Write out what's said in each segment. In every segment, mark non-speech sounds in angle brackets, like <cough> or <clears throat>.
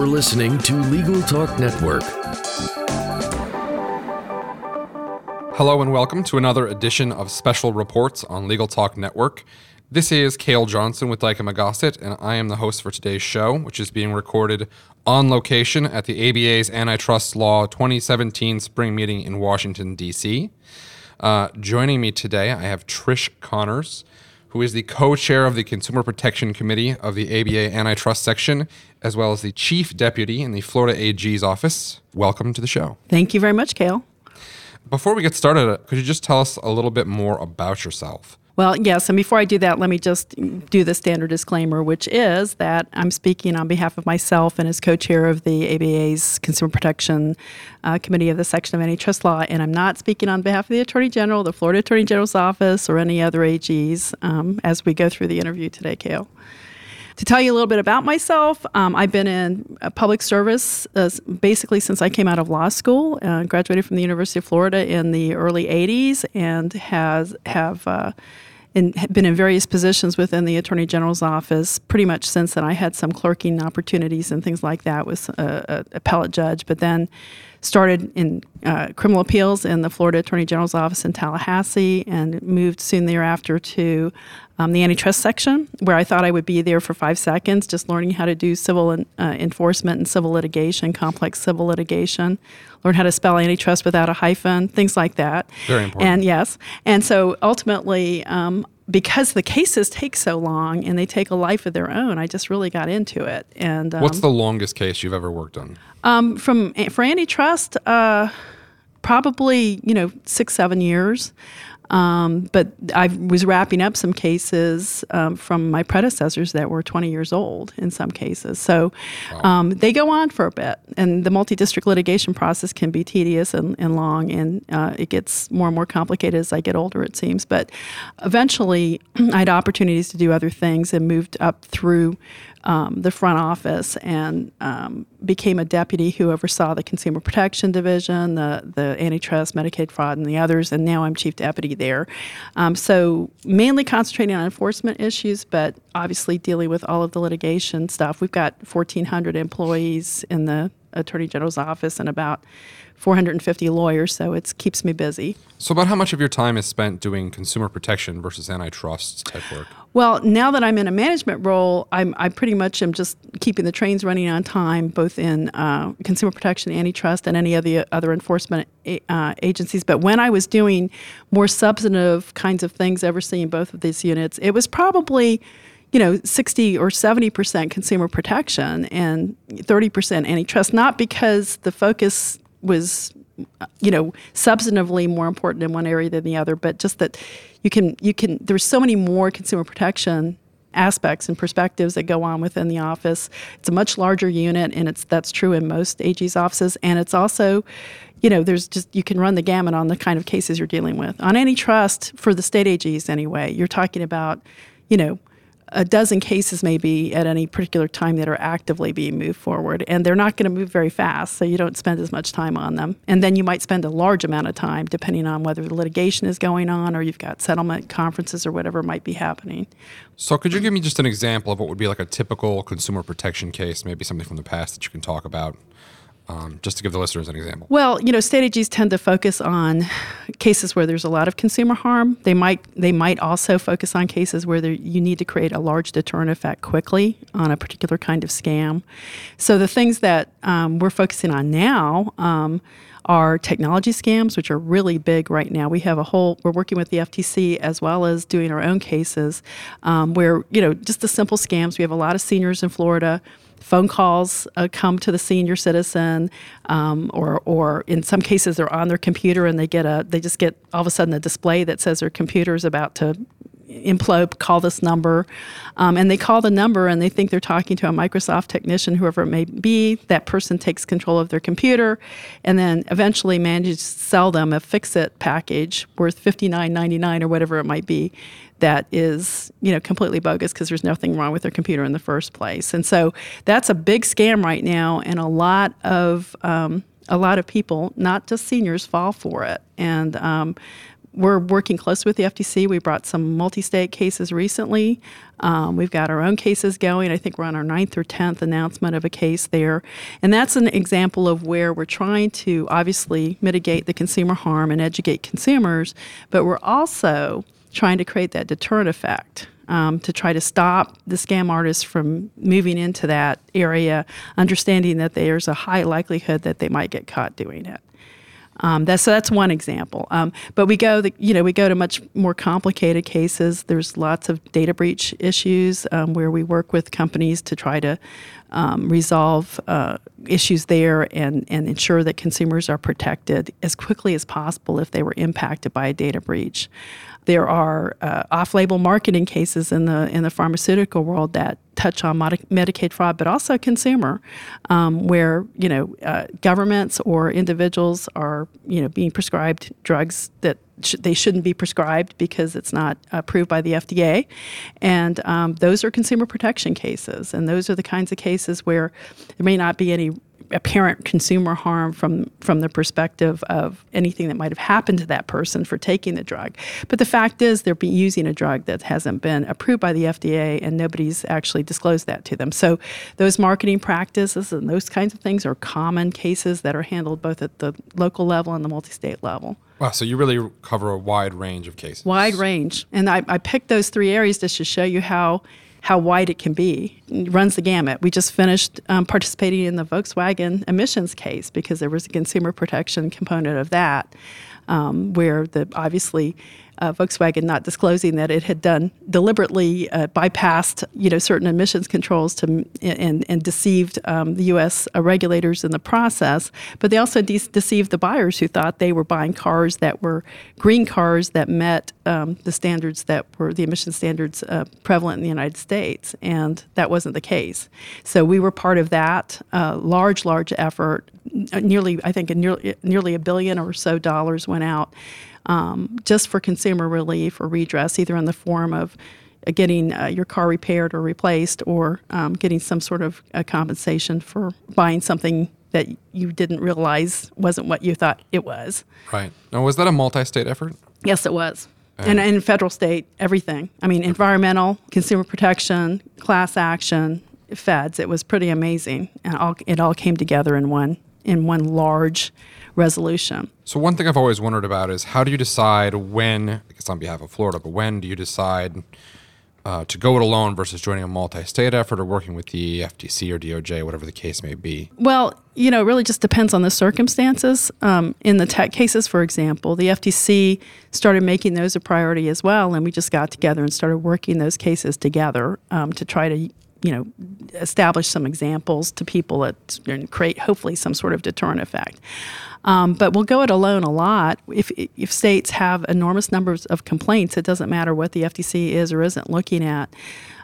You're listening to Legal Talk Network. Hello and welcome to another edition of Special Reports on Legal Talk Network. This is Cale Johnson with Dykema Gossett, and I am the host for today's show, which is being recorded on location at the ABA's Antitrust Law 2017 Spring Meeting in Washington, D.C. Uh, joining me today, I have Trish Conners, who is the co chair of the Consumer Protection Committee of the ABA Antitrust Section, as well as the chief deputy in the Florida AG's office. Welcome to the show. Thank you very much, Cale. Before we get started, could you just tell us a little bit more about yourself? Well, yes, and before I do that, let me just do the standard disclaimer, which is that I'm speaking on behalf of myself and as co chair of the ABA's Consumer Protection uh, Committee of the Section of Antitrust Law, and I'm not speaking on behalf of the Attorney General, the Florida Attorney General's Office, or any other AGs um, as we go through the interview today, Cale. To tell you a little bit about myself, um, I've been in uh, public service uh, basically since I came out of law school. Uh, graduated from the University of Florida in the early '80s, and has have uh, in, been in various positions within the Attorney General's office pretty much since then. I had some clerking opportunities and things like that with a appellate judge, but then started in uh, criminal appeals in the Florida Attorney General's office in Tallahassee and moved soon thereafter to um, the antitrust section, where I thought I would be there for five seconds, just learning how to do civil uh, enforcement and civil litigation, complex civil litigation, learn how to spell antitrust without a hyphen, things like that. Very important. And yes, and so ultimately, um, because the cases take so long and they take a life of their own, I just really got into it. And um, what's the longest case you've ever worked on? Um, from for antitrust, uh, probably you know six seven years. Um, but I was wrapping up some cases um, from my predecessors that were 20 years old in some cases. So wow. um, they go on for a bit. And the multi district litigation process can be tedious and, and long, and uh, it gets more and more complicated as I get older, it seems. But eventually, <clears throat> I had opportunities to do other things and moved up through um, the front office and um, became a deputy who oversaw the Consumer Protection Division, the, the antitrust, Medicaid fraud, and the others. And now I'm chief deputy there. Um, so mainly concentrating on enforcement issues, but obviously dealing with all of the litigation stuff. We've got 1,400 employees in the Attorney General's office and about 450 lawyers, so it keeps me busy. So, about how much of your time is spent doing consumer protection versus antitrust type work? Well, now that I'm in a management role, I'm, I pretty much am just keeping the trains running on time, both in uh, consumer protection, antitrust, and any of the other enforcement uh, agencies. But when I was doing more substantive kinds of things, overseeing both of these units, it was probably you know, 60 or 70% consumer protection and 30% antitrust, not because the focus was you know substantively more important in one area than the other but just that you can you can there's so many more consumer protection aspects and perspectives that go on within the office. It's a much larger unit and it's that's true in most AG's offices. And it's also you know there's just you can run the gamut on the kind of cases you're dealing with. On antitrust for the state AGs anyway you're talking about you know a dozen cases maybe at any particular time that are actively being moved forward and they're not going to move very fast so you don't spend as much time on them. And then you might spend a large amount of time depending on whether the litigation is going on or you've got settlement conferences or whatever might be happening. So could you give me just an example of what would be like a typical consumer protection case maybe something from the past that you can talk about um, just to give the listeners an example. Well, you know, state AGs tend to focus on cases where there's a lot of consumer harm. They might they might also focus on cases where you need to create a large deterrent effect quickly on a particular kind of scam. So the things that um, we're focusing on now. Um, are technology scams, which are really big right now. We have a whole, we're working with the FTC as well as doing our own cases um, where, you know, just the simple scams. We have a lot of seniors in Florida phone calls uh, come to the senior citizen, um, or or in some cases they're on their computer and they get a they just get all of a sudden a display that says their computer is about to implode. Call this number, um, and they call the number and they think they're talking to a Microsoft technician, whoever it may be. That person takes control of their computer, and then eventually manages to sell them a fix-it package worth fifty nine ninety nine or whatever it might be that is you know completely bogus because there's nothing wrong with their computer in the first place and so that's a big scam right now and a lot of um, a lot of people not just seniors fall for it and um, we're working close with the FTC. We brought some multi-state cases recently. Um, we've got our own cases going. I think we're on our ninth or tenth announcement of a case there, and that's an example of where we're trying to obviously mitigate the consumer harm and educate consumers, but we're also trying to create that deterrent effect. Um, to try to stop the scam artists from moving into that area, understanding that there's a high likelihood that they might get caught doing it. Um, that's so that's one example. Um, but we go, the, you know, we go to much more complicated cases. There's lots of data breach issues um, where we work with companies to try to um, resolve uh, issues there and and ensure that consumers are protected as quickly as possible if they were impacted by a data breach. There are uh, off-label marketing cases in the in the pharmaceutical world that touch on Medicaid fraud, but also consumer, um, where you know uh, governments or individuals are you know being prescribed drugs that sh- they shouldn't be prescribed because it's not approved by the FDA, and um, those are consumer protection cases, and those are the kinds of cases where there may not be any apparent consumer harm from from the perspective of anything that might have happened to that person for taking the drug. But the fact is they're using a drug that hasn't been approved by the FDA and nobody's actually disclosed that to them. So those marketing practices and those kinds of things are common cases that are handled both at the local level and the multi-state level. Wow, so you really cover a wide range of cases. Wide range. And I, I picked those three areas just to show you how how wide it can be. It runs the gamut. We just finished um, participating in the Volkswagen emissions case because there was a consumer protection component of that, um, where the obviously uh, Volkswagen not disclosing that it had done deliberately uh, bypassed you know certain emissions controls to and and deceived um, the U.S. Uh, regulators in the process. But they also de- deceived the buyers who thought they were buying cars that were green cars that met um, the standards that were the emission standards uh, prevalent in the United States, and that wasn't the case. So we were part of that uh, large large effort. Nearly, I think, nearly nearly a billion or so dollars went out um, just for consumer relief or redress, either in the form of uh, getting uh, your car repaired or replaced or um, getting some sort of uh, compensation for buying something that you didn't realize wasn't what you thought it was. Right. Now, was that a multi state effort? Yes, it was. And, in federal, state, everything. I mean, environmental, consumer protection, class action, feds. It was pretty amazing, and all, it all came together in one in one large resolution. So one thing I've always wondered about is how do you decide when, I guess on behalf of Florida, but when do you decide uh, to go it alone versus joining a multi-state effort or working with the FTC or DOJ, whatever the case may be? Well, you know, it really just depends on the circumstances. Um, in the tech cases, for example, the FTC started making those a priority as well, and we just got together and started working those cases together um, to try to you know, establish some examples to people that and create hopefully some sort of deterrent effect. Um, but we'll go it alone a lot. If, if states have enormous numbers of complaints, it doesn't matter what the FTC is or isn't looking at,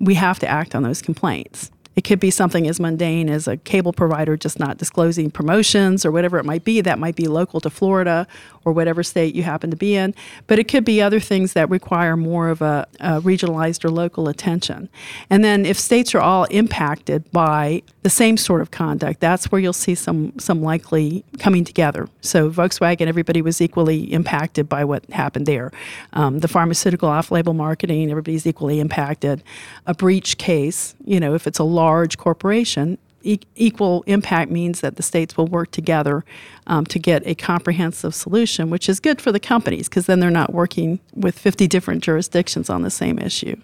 we have to act on those complaints. It could be something as mundane as a cable provider just not disclosing promotions or whatever it might be. That might be local to Florida or whatever state you happen to be in. But it could be other things that require more of a, a regionalized or local attention. And then if states are all impacted by the same sort of conduct, that's where you'll see some some likely coming together. So Volkswagen, everybody was equally impacted by what happened there. Um, the pharmaceutical off-label marketing, everybody's equally impacted. A breach case, you know, if it's a large corporation, e- equal impact means that the states will work together um, to get a comprehensive solution, which is good for the companies because then they're not working with 50 different jurisdictions on the same issue.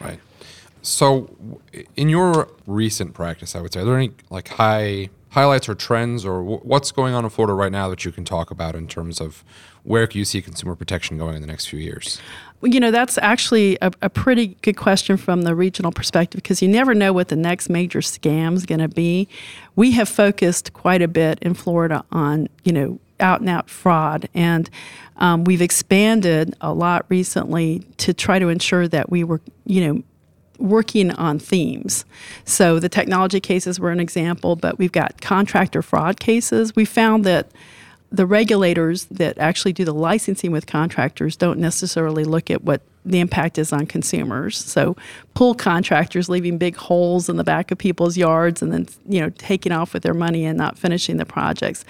Right. So, in your recent practice, I would say, are there any like high highlights or trends, or w- what's going on in Florida right now that you can talk about in terms of where you see consumer protection going in the next few years? You know, that's actually a, a, pretty good question from the regional perspective because you never know what the next major scam is going to be. We have focused quite a bit in Florida on, you know, out and out fraud. And um, we've expanded a lot recently to try to ensure that we were, you know, working on themes. So the technology cases were an example, but we've got contractor fraud cases. We found that the regulators that actually do the licensing with contractors don't necessarily look at what the impact is on consumers. So, pool contractors leaving big holes in the back of people's yards and then, you know, taking off with their money and not finishing the projects.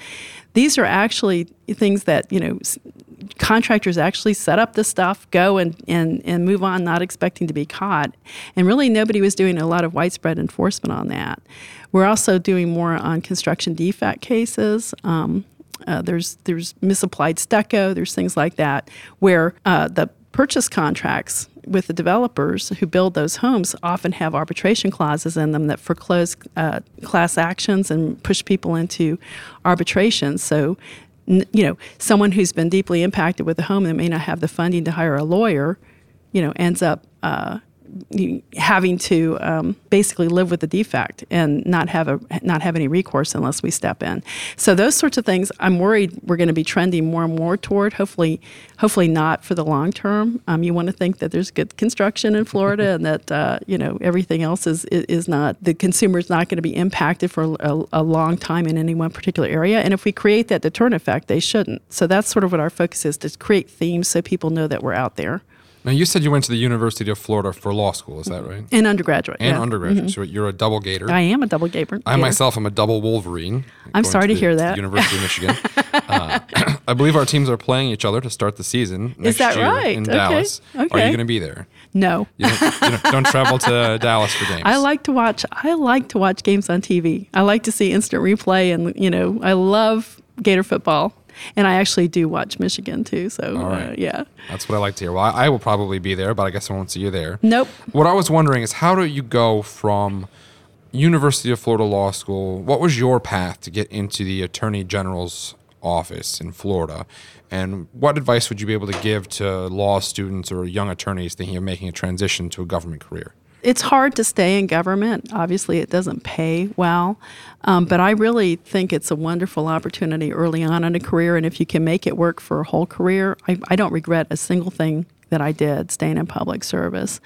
These are actually things that, you know, contractors actually set up the stuff, go and, and, and move on, not expecting to be caught. And really, nobody was doing a lot of widespread enforcement on that. We're also doing more on construction defect cases. Um, uh, there's there's misapplied stucco. There's things like that where uh, the purchase contracts with the developers who build those homes often have arbitration clauses in them that foreclose uh, class actions and push people into arbitration. So, you know, someone who's been deeply impacted with a home that may not have the funding to hire a lawyer, you know, ends up uh, having to um, basically live with the defect and not have a not have any recourse unless we step in. So those sorts of things, I'm worried we're going to be trending more and more toward. Hopefully, hopefully not for the long term. Um, you want to think that there's good construction in Florida and that uh, you know everything else is is not the consumer is not going to be impacted for a, a long time in any one particular area. And if we create that deterrent effect, they shouldn't. So that's sort of what our focus is to create themes so people know that we're out there. Now you said you went to the University of Florida for law school. Is that right? And undergraduate. And yeah. undergraduate. So you're a double gator. I am a double gator. I myself am a double Wolverine. I'm sorry to the- hear that. University of <laughs> Michigan. uh, <coughs> I believe our teams are playing each other to start the season next that year right? in Okay. Dallas. Are you going to be there? No. You don't, you don't, don't <laughs> travel to Dallas for games. I like to watch. I like to watch games on TV. I like to see instant replay, and you know, I love Gator football, and I actually do watch Michigan too. So uh, yeah. That's what I like to hear. Well, I, I will probably be there, but I guess I won't see you there. Nope. What I was wondering is how do you go from University of Florida Law School? What was your path to get into the Attorney General's office in Florida? And what advice would you be able to give to law students or young attorneys thinking of making a transition to a government career? It's hard to stay in government. Obviously, it doesn't pay well, um, but I really think it's a wonderful opportunity early on in a career. And if you can make it work for a whole career, I, I don't regret a single thing that I did staying in public service.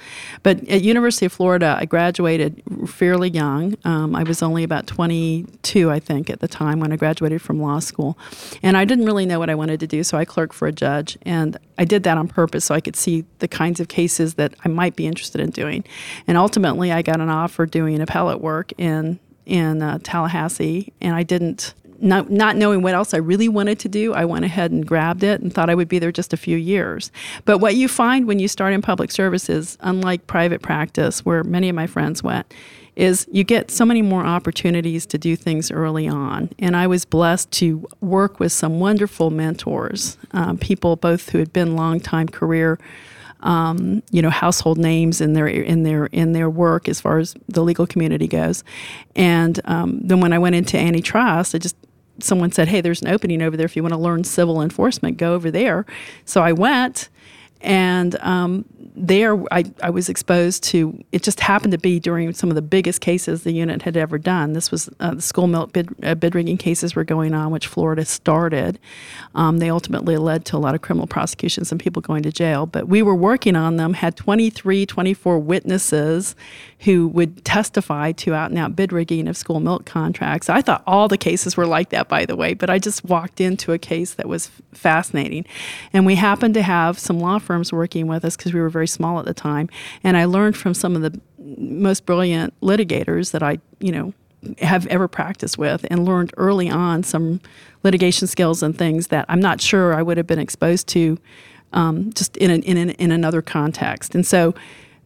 But at University of Florida, I graduated fairly young. Um, I was only about 22, I think, at the time when I graduated from law school, and I didn't really know what I wanted to do. So I clerked for a judge, and I did that on purpose so I could see the kinds of cases that I might be interested in doing. And ultimately, I got an offer doing appellate work in in uh, Tallahassee, and I didn't. Not, not knowing what else I really wanted to do, I went ahead and grabbed it and thought I would be there just a few years. But what you find when you start in public service is, unlike private practice, where many of my friends went, is you get so many more opportunities to do things early on. And I was blessed to work with some wonderful mentors, um, people both who had been long-time career um, you know household names in their in their in their work as far as the legal community goes. And um, then when I went into antitrust, I just someone said, "Hey, there's an opening over there. If you want to learn civil enforcement, go over there." So I went, and um, there I, I was exposed to. It just happened to be during some of the biggest cases the unit had ever done. This was uh, the school milk bid, uh, bid rigging cases were going on, which Florida started. Um, they ultimately led to a lot of criminal prosecutions and people going to jail. But we were working on them. Had 23, 24 witnesses who would testify to out and out bid rigging of school milk contracts. I thought all the cases were like that, by the way, but I just walked into a case that was fascinating. And we happened to have some law firms working with us because we were very small at the time. And I learned from some of the most brilliant litigators that I, you know, have ever practiced with and learned early on some litigation skills and things that I'm not sure I would have been exposed to um, just in, an, in, an, in another context. And so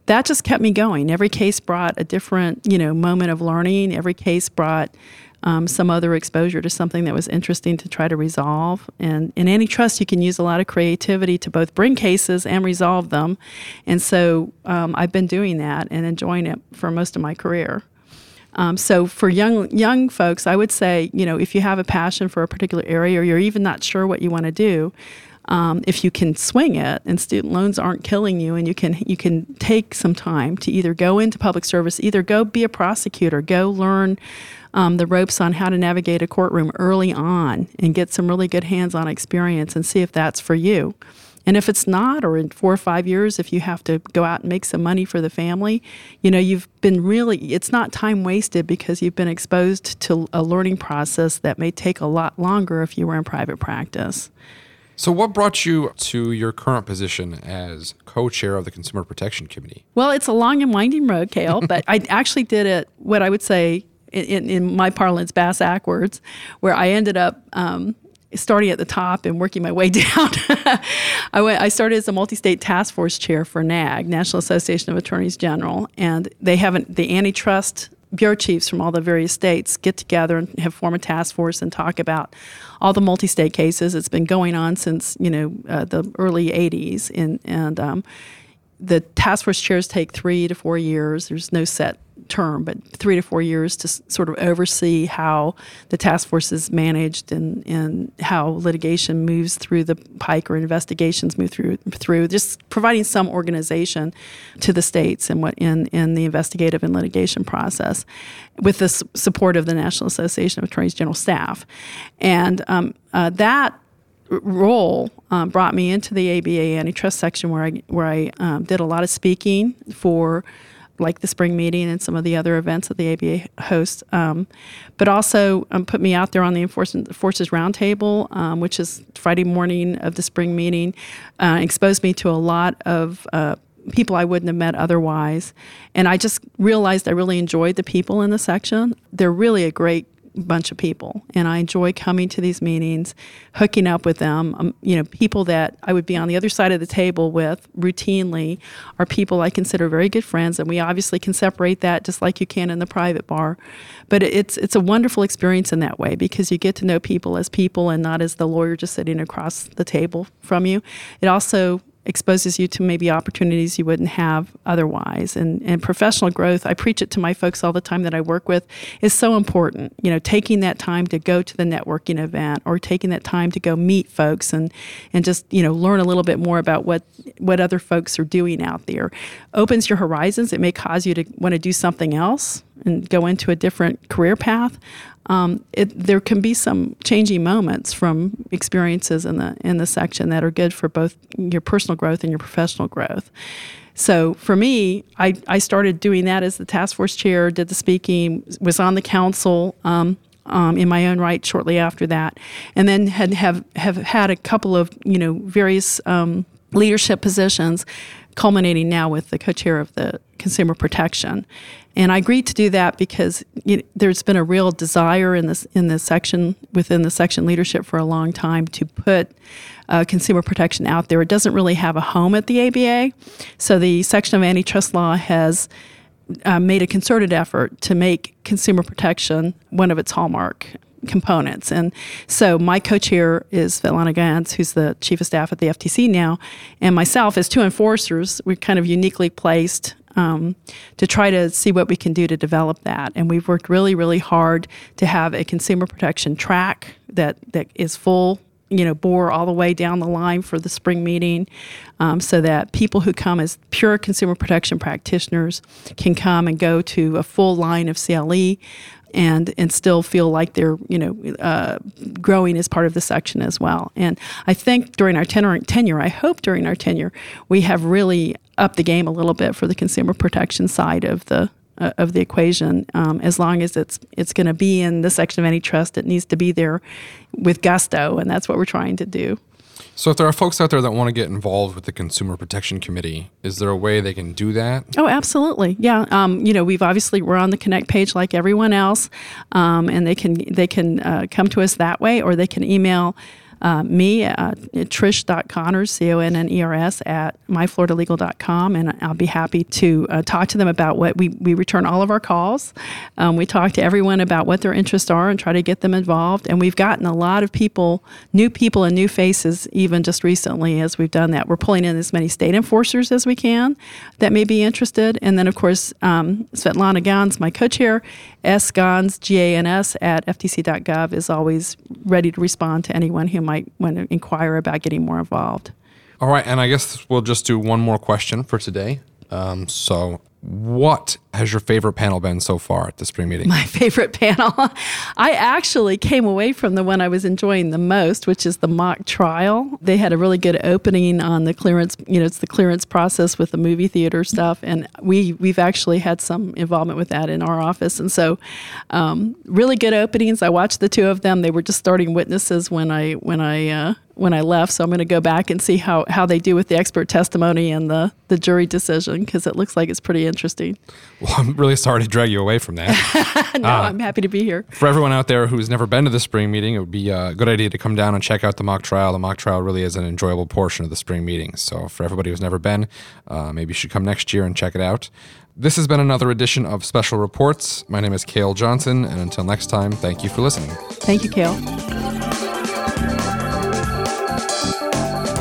that just kept me going. Every case brought a different, you know, moment of learning. Every case brought um, some other exposure to something that was interesting to try to resolve. And in antitrust, you can use a lot of creativity to both bring cases and resolve them. And so um, I've been doing that and enjoying it for most of my career. Um, so for young young folks, I would say, you know, if you have a passion for a particular area or you're even not sure what you want to do, um, if you can swing it and student loans aren't killing you and you can you can take some time to either go into public service either go be a prosecutor go learn um, the ropes on how to navigate a courtroom early on and get some really good hands-on experience and see if that's for you. And if it's not or in four or five years if you have to go out and make some money for the family you know you've been really it's not time wasted because you've been exposed to a learning process that may take a lot longer if you were in private practice So, what brought you to your current position as co chair of the Consumer Protection Committee? Well, it's a long and winding road, Cale, <laughs> but I actually did it, what I would say in, in my parlance, bass backwards, where I ended up um, starting at the top and working my way <laughs> down. I went. I started as a multi-state task force chair for NAAG, National Association of Attorneys General, and they haven't the antitrust bureau chiefs from all the various states get together and have form a task force and talk about all the multi-state cases. It's been going on since you know uh, the early '80s, and and um, the task force chairs take three to four years. There's no set term, but three to four years to sort of oversee how the task force is managed and, and how litigation moves through the pike or investigations move through through just providing some organization to the states and what in, in the investigative and litigation process with the support of the National Association of Attorneys General staff. And um, uh, that role um, brought me into the ABA antitrust section where I where I um, did a lot of speaking for like the spring meeting and some of the other events that the ABA hosts, um, but also um, put me out there on the Enforcement Forces Roundtable, um, which is Friday morning of the spring meeting, uh, exposed me to a lot of uh, people I wouldn't have met otherwise. And I just realized I really enjoyed the people in the section. They're really a great bunch of people and I enjoy coming to these meetings, hooking up with them. Um, you know, people that I would be on the other side of the table with routinely are people I consider very good friends and we obviously can separate that just like you can in the private bar. But it's it's a wonderful experience in that way because you get to know people as people and not as the lawyer just sitting across the table from you. It also exposes you to maybe opportunities you wouldn't have otherwise. And, and professional growth, I preach it to my folks all the time that I work with, is so important. You know, taking that time to go to the networking event or taking that time to go meet folks and, and just, you know, learn a little bit more about what, what other folks are doing out there opens your horizons. It may cause you to want to do something else and go into a different career path. Um, it, there can be some changing moments from experiences in the in the section that are good for both your personal growth and your professional growth. So for me, I, I started doing that as the task force chair, did the speaking, was on the council um, um, in my own right shortly after that, and then had have have had a couple of you know various um, leadership positions, culminating now with the co-chair of the consumer protection. And I agreed to do that because know, there's been a real desire in this in this section within the section leadership for a long time to put uh, consumer protection out there. It doesn't really have a home at the ABA, so the section of antitrust law has uh, made a concerted effort to make consumer protection one of its hallmark components. And so my co-chair is Svetlana Gans, who's the chief of staff at the FTC now, and myself as two enforcers. We're kind of uniquely placed um, to try to see what we can do to develop that. And we've worked really, really hard to have a consumer protection track that that is full you know, bore all the way down the line for the spring meeting um, so that people who come as pure consumer protection practitioners can come and go to a full line of CLE and and still feel like they're you know uh, growing as part of the section as well. And I think during our tenure, tenure, I hope during our tenure, we have really upped the game a little bit for the consumer protection side of the uh, of the equation. Um, as long as it's it's going to be in the section of antitrust, it needs to be there with gusto, and that's what we're trying to do. So, if there are folks out there that want to get involved with the Consumer Protection Committee, is there a way they can do that? Oh, absolutely. Yeah. Um, you know, we've obviously we're on the Connect page like everyone else, um, and they can they can uh, come to us that way, or they can email. Uh, me, uh, trish.conners, C O N N E R S, at myfloridalegal.com, and I'll be happy to uh, talk to them about what we, we return all of our calls. Um, we talk to everyone about what their interests are and try to get them involved. And we've gotten a lot of people, new people and new faces, even just recently as we've done that. We're pulling in as many state enforcers as we can that may be interested. And then, of course, um, Svetlana Gans, my co chair, S Gans, G A N S, at ftc.gov, is always ready to respond to anyone who might want to inquire about getting more involved. All right, and I guess we'll just do one more question for today. Um, so, what has your favorite panel been so far at the spring meeting? My <laughs> favorite panel. <laughs> I actually came away from the one I was enjoying the most, which is the mock trial. They had a really good opening on the clearance, you know, it's the clearance process with the movie theater stuff. And we, we've actually had some involvement with that in our office. And so, um, really good openings. I watched the two of them. They were just starting witnesses when I, when I, uh, when I left. So I'm going to go back and see how, how they do with the expert testimony and the, the jury decision because it looks like it's pretty interesting. Well, I'm really sorry to drag you away from that. <laughs> no, I'm happy to be here. For everyone out there who's never been to the spring meeting, it would be a good idea to come down and check out the mock trial. The mock trial really is an enjoyable portion of the spring meeting. So, for everybody who's never been, uh, maybe you should come next year and check it out. This has been another edition of Special Reports. My name is Cale Johnson, and until next time, thank you for listening. Thank you, Cale.